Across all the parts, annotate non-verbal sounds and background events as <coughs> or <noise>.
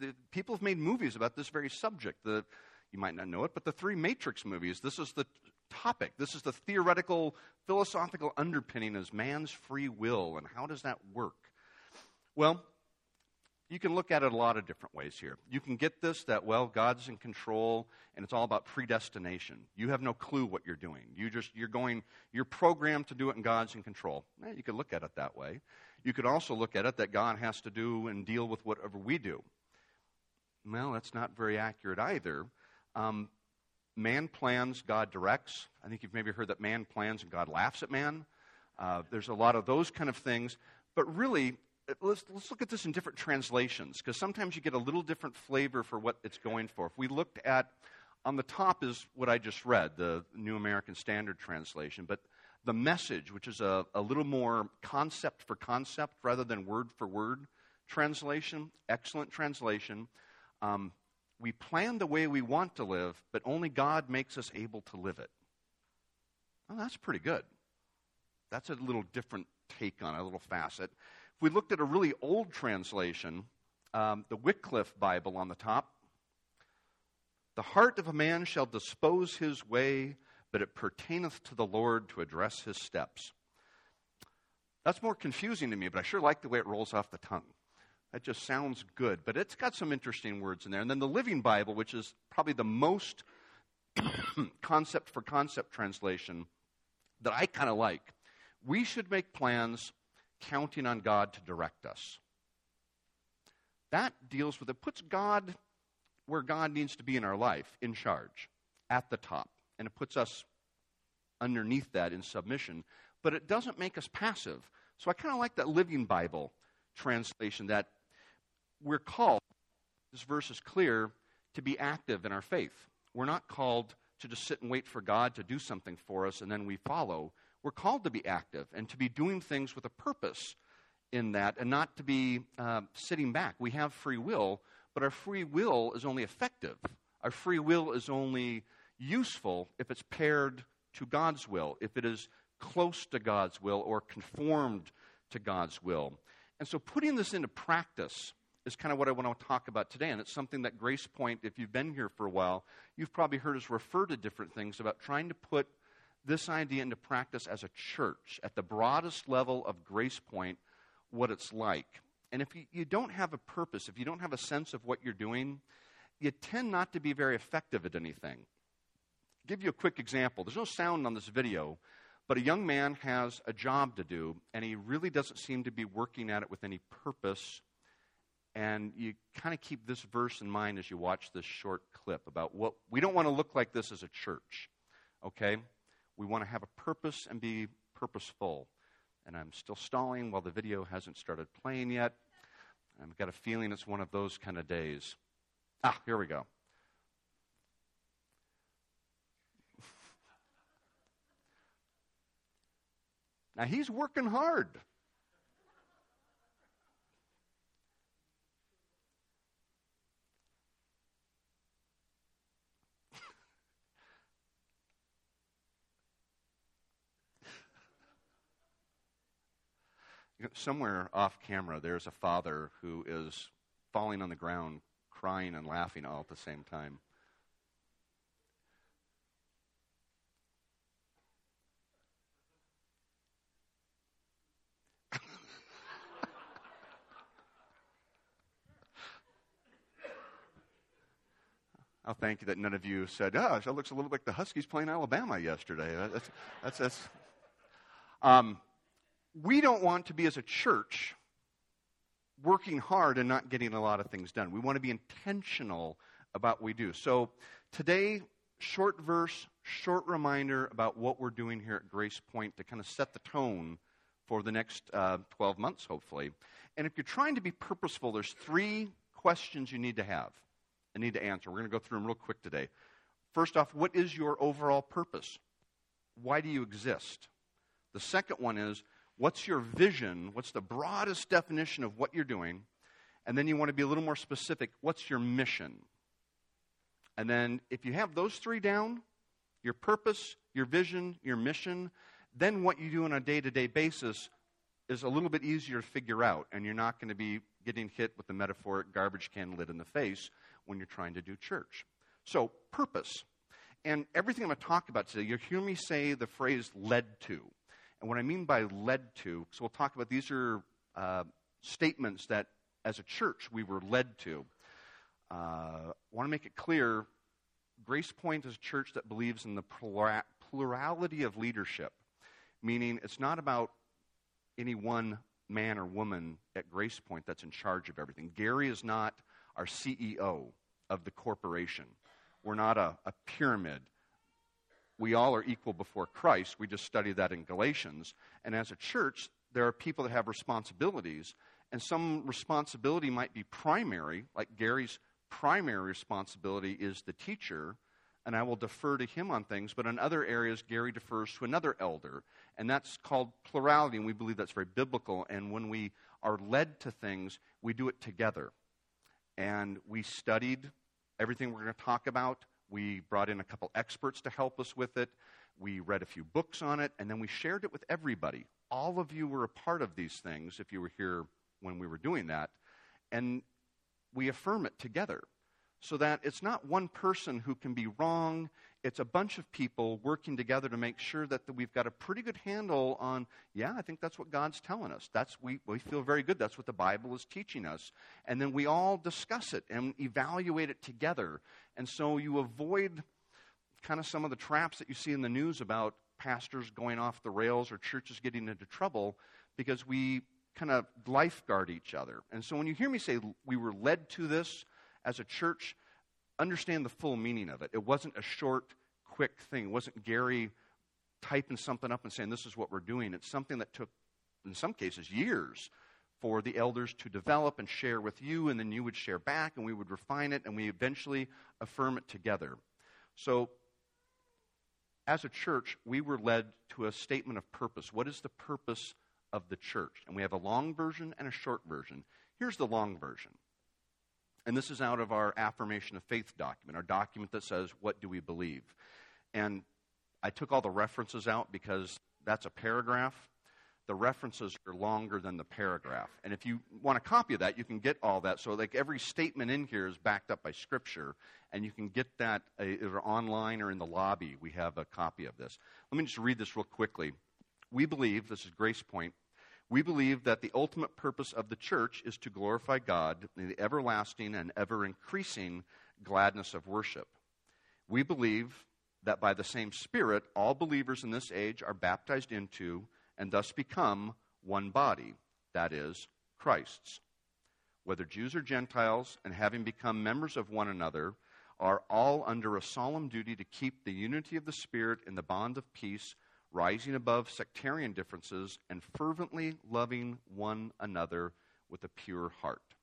the, people have made movies about this very subject. The, you might not know it, but the three Matrix movies, this is the topic. This is the theoretical, philosophical underpinning is man's free will, and how does that work? Well, you can look at it a lot of different ways here. You can get this that, well, God's in control and it's all about predestination. You have no clue what you're doing. You just, you're going, you're programmed to do it and God's in control. Eh, you could look at it that way. You could also look at it that God has to do and deal with whatever we do. Well, that's not very accurate either. Um, man plans, God directs. I think you've maybe heard that man plans and God laughs at man. Uh, there's a lot of those kind of things. But really, let's, let's look at this in different translations because sometimes you get a little different flavor for what it's going for. If we looked at, on the top is what I just read, the New American Standard Translation, but the message, which is a, a little more concept for concept rather than word for word translation, excellent translation. Um, we plan the way we want to live, but only God makes us able to live it. Well, that's pretty good. That's a little different take on it, a little facet. If we looked at a really old translation, um, the Wycliffe Bible on the top, the heart of a man shall dispose his way, but it pertaineth to the Lord to address his steps. That's more confusing to me, but I sure like the way it rolls off the tongue. That just sounds good, but it's got some interesting words in there. And then the Living Bible, which is probably the most <coughs> concept for concept translation that I kind of like. We should make plans counting on God to direct us. That deals with it, puts God where God needs to be in our life, in charge, at the top. And it puts us underneath that in submission. But it doesn't make us passive. So I kind of like that Living Bible translation that we're called, this verse is clear, to be active in our faith. We're not called to just sit and wait for God to do something for us and then we follow. We're called to be active and to be doing things with a purpose in that and not to be uh, sitting back. We have free will, but our free will is only effective. Our free will is only useful if it's paired to God's will, if it is close to God's will or conformed to God's will. And so putting this into practice is kind of what I want to talk about today. And it's something that Grace Point, if you've been here for a while, you've probably heard us refer to different things about trying to put this idea into practice as a church at the broadest level of Grace Point, what it's like. And if you, you don't have a purpose, if you don't have a sense of what you're doing, you tend not to be very effective at anything. Give you a quick example. There's no sound on this video, but a young man has a job to do, and he really doesn't seem to be working at it with any purpose and you kind of keep this verse in mind as you watch this short clip about what we don't want to look like this as a church, okay? We want to have a purpose and be purposeful. And I'm still stalling while the video hasn't started playing yet. I've got a feeling it's one of those kind of days. Ah, here we go. <laughs> now he's working hard. Somewhere off camera, there's a father who is falling on the ground, crying and laughing all at the same time. I'll thank you that none of you said, "Oh, that looks a little like the Huskies playing Alabama yesterday." That's that's, that's um, we don't want to be, as a church, working hard and not getting a lot of things done. We want to be intentional about what we do. So today, short verse, short reminder about what we're doing here at Grace Point to kind of set the tone for the next uh, 12 months, hopefully. And if you're trying to be purposeful, there's three questions you need to have and need to answer. We're going to go through them real quick today. First off, what is your overall purpose? Why do you exist? The second one is, What's your vision? What's the broadest definition of what you're doing? And then you want to be a little more specific. What's your mission? And then, if you have those three down your purpose, your vision, your mission then what you do on a day to day basis is a little bit easier to figure out, and you're not going to be getting hit with the metaphoric garbage can lid in the face when you're trying to do church. So, purpose. And everything I'm going to talk about today, you'll hear me say the phrase led to. And what I mean by led to, so we'll talk about these are uh, statements that as a church we were led to. Uh, I want to make it clear Grace Point is a church that believes in the plurality of leadership, meaning it's not about any one man or woman at Grace Point that's in charge of everything. Gary is not our CEO of the corporation. We're not a, a pyramid. We all are equal before Christ. We just studied that in Galatians. And as a church, there are people that have responsibilities, and some responsibility might be primary, like Gary's primary responsibility is the teacher, and I will defer to him on things, but in other areas, Gary defers to another elder. And that's called plurality, and we believe that's very biblical. And when we are led to things, we do it together. And we studied everything we're going to talk about. We brought in a couple experts to help us with it. We read a few books on it, and then we shared it with everybody. All of you were a part of these things if you were here when we were doing that. And we affirm it together so that it's not one person who can be wrong. It's a bunch of people working together to make sure that the, we've got a pretty good handle on, yeah, I think that's what God's telling us. That's, we, we feel very good. That's what the Bible is teaching us. And then we all discuss it and evaluate it together. And so you avoid kind of some of the traps that you see in the news about pastors going off the rails or churches getting into trouble because we kind of lifeguard each other. And so when you hear me say we were led to this, as a church, understand the full meaning of it. It wasn't a short, quick thing. It wasn't Gary typing something up and saying, This is what we're doing. It's something that took, in some cases, years for the elders to develop and share with you, and then you would share back, and we would refine it, and we eventually affirm it together. So, as a church, we were led to a statement of purpose. What is the purpose of the church? And we have a long version and a short version. Here's the long version and this is out of our affirmation of faith document, our document that says, What do we believe? And I took all the references out because that's a paragraph. The references are longer than the paragraph. And if you want a copy of that, you can get all that. So, like every statement in here is backed up by Scripture, and you can get that uh, either online or in the lobby. We have a copy of this. Let me just read this real quickly. We believe, this is Grace Point, we believe that the ultimate purpose of the church is to glorify God in the everlasting and ever increasing gladness of worship. We believe that by the same Spirit, all believers in this age are baptized into and thus become one body, that is, Christ's. Whether Jews or Gentiles, and having become members of one another, are all under a solemn duty to keep the unity of the Spirit in the bond of peace rising above sectarian differences and fervently loving one another with a pure heart.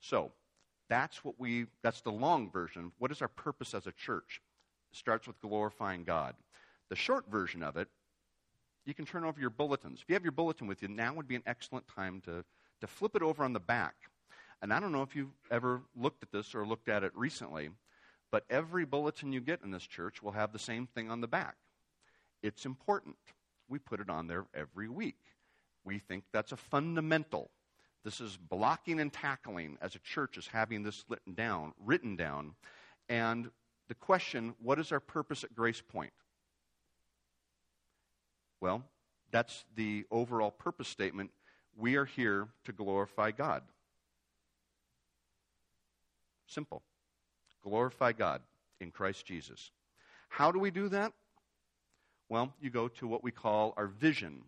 So, that's what we that's the long version. What is our purpose as a church? It starts with glorifying God. The short version of it, you can turn over your bulletins. If you have your bulletin with you, now would be an excellent time to, to flip it over on the back. And I don't know if you've ever looked at this or looked at it recently, but every bulletin you get in this church will have the same thing on the back. It's important. We put it on there every week. We think that's a fundamental. This is blocking and tackling as a church is having this written down, written down. And the question, what is our purpose at Grace Point? Well, that's the overall purpose statement. We are here to glorify God. Simple. Glorify God in Christ Jesus. How do we do that? Well, you go to what we call our vision,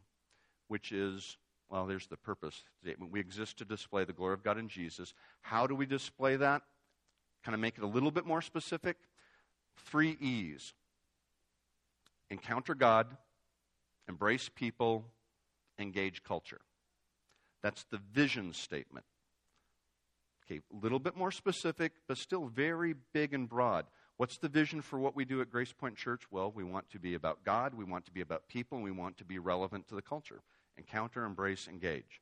which is, well, there's the purpose statement. We exist to display the glory of God in Jesus. How do we display that? Kind of make it a little bit more specific. Three E's encounter God, embrace people, engage culture. That's the vision statement. Okay, a little bit more specific, but still very big and broad. What's the vision for what we do at Grace Point Church? Well, we want to be about God, we want to be about people, and we want to be relevant to the culture. Encounter, embrace, engage.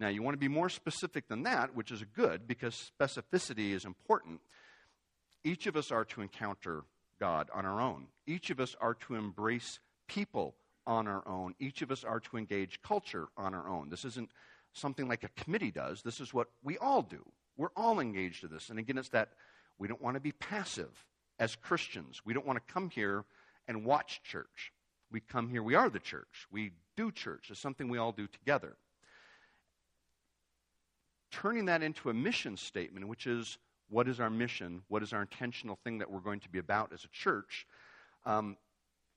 Now, you want to be more specific than that, which is good because specificity is important. Each of us are to encounter God on our own. Each of us are to embrace people on our own. Each of us are to engage culture on our own. This isn't something like a committee does. This is what we all do. We're all engaged in this. And again, it's that we don't want to be passive as Christians. We don't want to come here and watch church. We come here, we are the church. We do church. It's something we all do together. Turning that into a mission statement, which is what is our mission? What is our intentional thing that we're going to be about as a church? Um,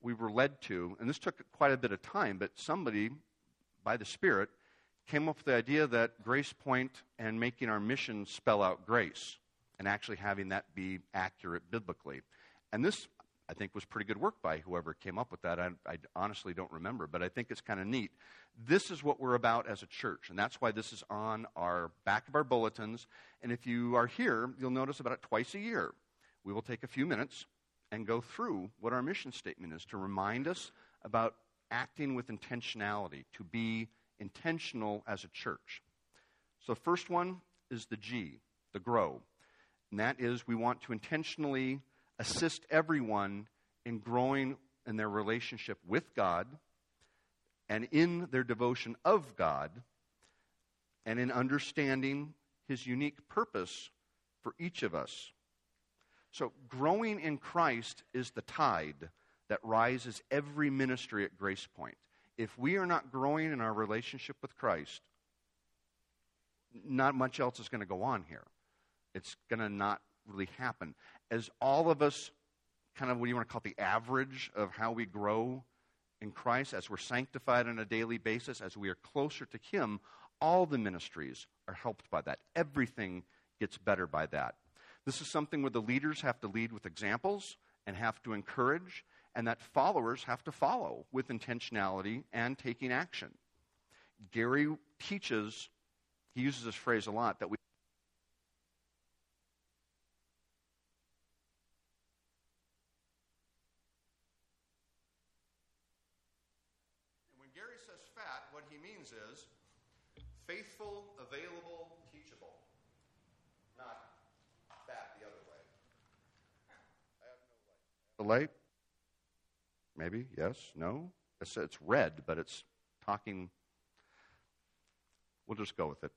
we were led to, and this took quite a bit of time, but somebody, by the Spirit, came up with the idea that Grace Point and making our mission spell out grace and actually having that be accurate biblically. And this, I think, was pretty good work by whoever came up with that. I, I honestly don't remember, but I think it's kind of neat. This is what we're about as a church, and that's why this is on our back of our bulletins. And if you are here, you'll notice about it twice a year. We will take a few minutes and go through what our mission statement is to remind us about acting with intentionality, to be intentional as a church. So, first one is the G, the grow. And that is we want to intentionally assist everyone in growing in their relationship with God and in their devotion of God and in understanding his unique purpose for each of us. So, growing in Christ is the tide that rises every ministry at Grace Point. If we are not growing in our relationship with Christ, not much else is going to go on here. It's going to not really happen. As all of us, kind of what do you want to call it, the average of how we grow in Christ, as we're sanctified on a daily basis, as we are closer to Him, all the ministries are helped by that. Everything gets better by that. This is something where the leaders have to lead with examples and have to encourage, and that followers have to follow with intentionality and taking action. Gary teaches, he uses this phrase a lot, that we faithful, available, teachable. Not fat the other way. I have no light. The light? Maybe, yes, no. It's, it's red, but it's talking. We'll just go with it.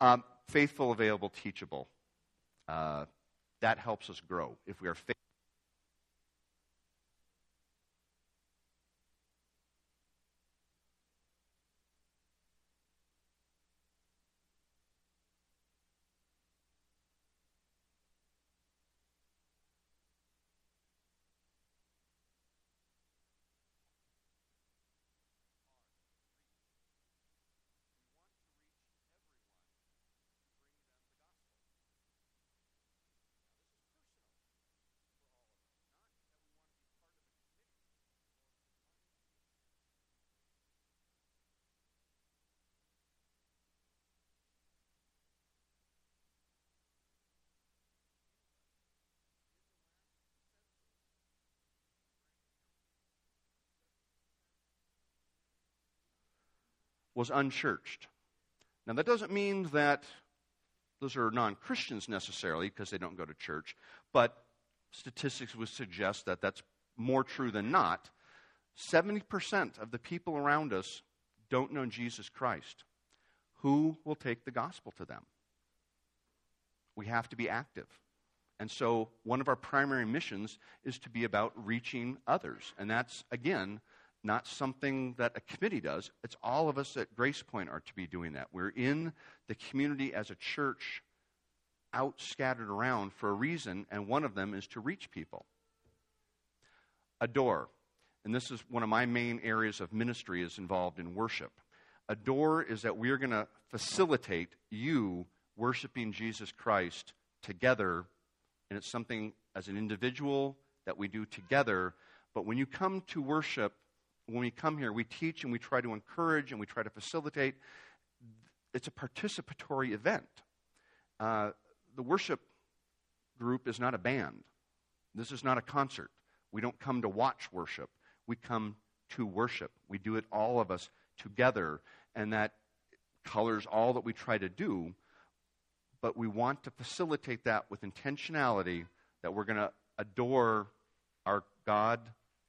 Um, faithful, available, teachable. Uh, that helps us grow. If we are faithful, was unchurched. Now, that doesn't mean that those are non Christians necessarily because they don't go to church, but statistics would suggest that that's more true than not. 70% of the people around us don't know Jesus Christ. Who will take the gospel to them? We have to be active. And so, one of our primary missions is to be about reaching others. And that's, again, not something that a committee does. It's all of us at Grace Point are to be doing that. We're in the community as a church out scattered around for a reason, and one of them is to reach people. Adore. And this is one of my main areas of ministry is involved in worship. Adore is that we're going to facilitate you worshiping Jesus Christ together, and it's something as an individual that we do together. But when you come to worship, when we come here, we teach and we try to encourage and we try to facilitate. It's a participatory event. Uh, the worship group is not a band. This is not a concert. We don't come to watch worship. We come to worship. We do it, all of us, together. And that colors all that we try to do. But we want to facilitate that with intentionality that we're going to adore our God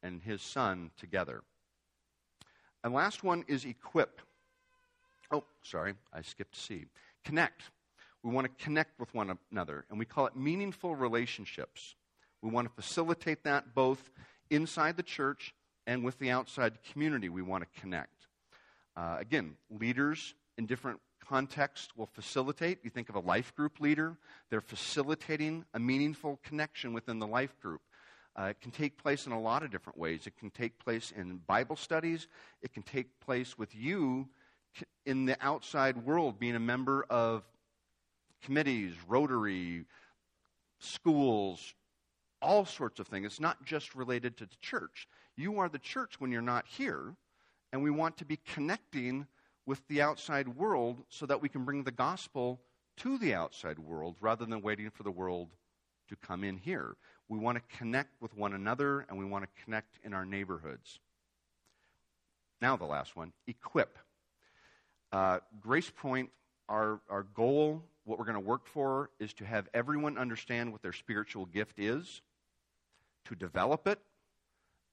and His Son together. And last one is equip. Oh, sorry, I skipped C. Connect. We want to connect with one another, and we call it meaningful relationships. We want to facilitate that both inside the church and with the outside community. We want to connect. Uh, again, leaders in different contexts will facilitate. You think of a life group leader, they're facilitating a meaningful connection within the life group. Uh, it can take place in a lot of different ways. It can take place in Bible studies, it can take place with you in the outside world, being a member of committees, Rotary, schools, all sorts of things. It's not just related to the church. You are the church when you're not here, and we want to be connecting with the outside world so that we can bring the gospel to the outside world rather than waiting for the world to come in here. We want to connect with one another and we want to connect in our neighborhoods. Now, the last one equip. Uh, Grace Point, our, our goal, what we're going to work for, is to have everyone understand what their spiritual gift is, to develop it,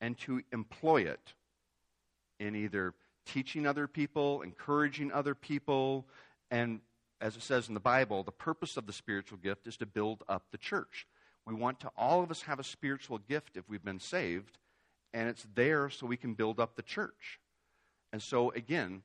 and to employ it in either teaching other people, encouraging other people, and as it says in the Bible, the purpose of the spiritual gift is to build up the church. We want to all of us have a spiritual gift if we've been saved, and it's there so we can build up the church. And so, again,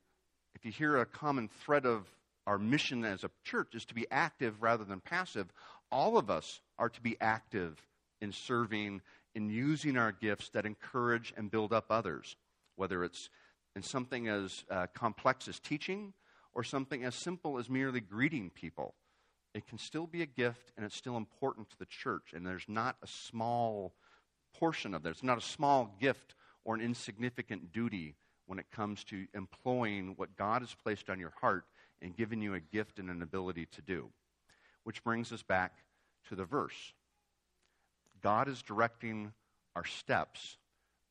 if you hear a common thread of our mission as a church is to be active rather than passive, all of us are to be active in serving, in using our gifts that encourage and build up others, whether it's in something as uh, complex as teaching or something as simple as merely greeting people. It can still be a gift and it's still important to the church. And there's not a small portion of that. It's not a small gift or an insignificant duty when it comes to employing what God has placed on your heart and given you a gift and an ability to do. Which brings us back to the verse. God is directing our steps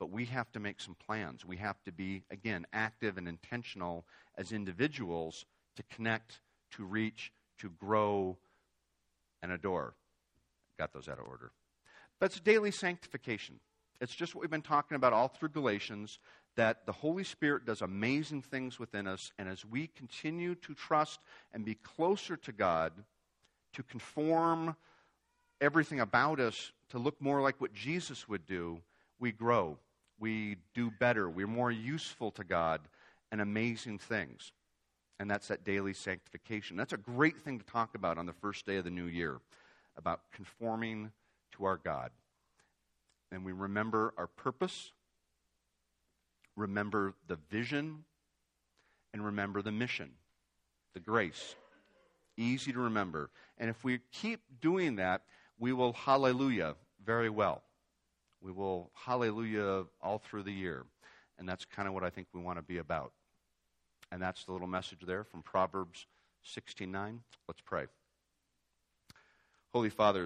but we have to make some plans. We have to be, again, active and intentional as individuals to connect, to reach, to grow, and adore. Got those out of order. That's daily sanctification. It's just what we've been talking about all through Galatians that the Holy Spirit does amazing things within us, and as we continue to trust and be closer to God, to conform everything about us to look more like what Jesus would do, we grow we do better, we're more useful to God, and amazing things. And that's that daily sanctification. That's a great thing to talk about on the first day of the new year about conforming to our God. And we remember our purpose, remember the vision, and remember the mission, the grace. Easy to remember. And if we keep doing that, we will hallelujah very well. We will hallelujah all through the year. And that's kind of what I think we want to be about. And that's the little message there from Proverbs 16:9. Let's pray. Holy Father,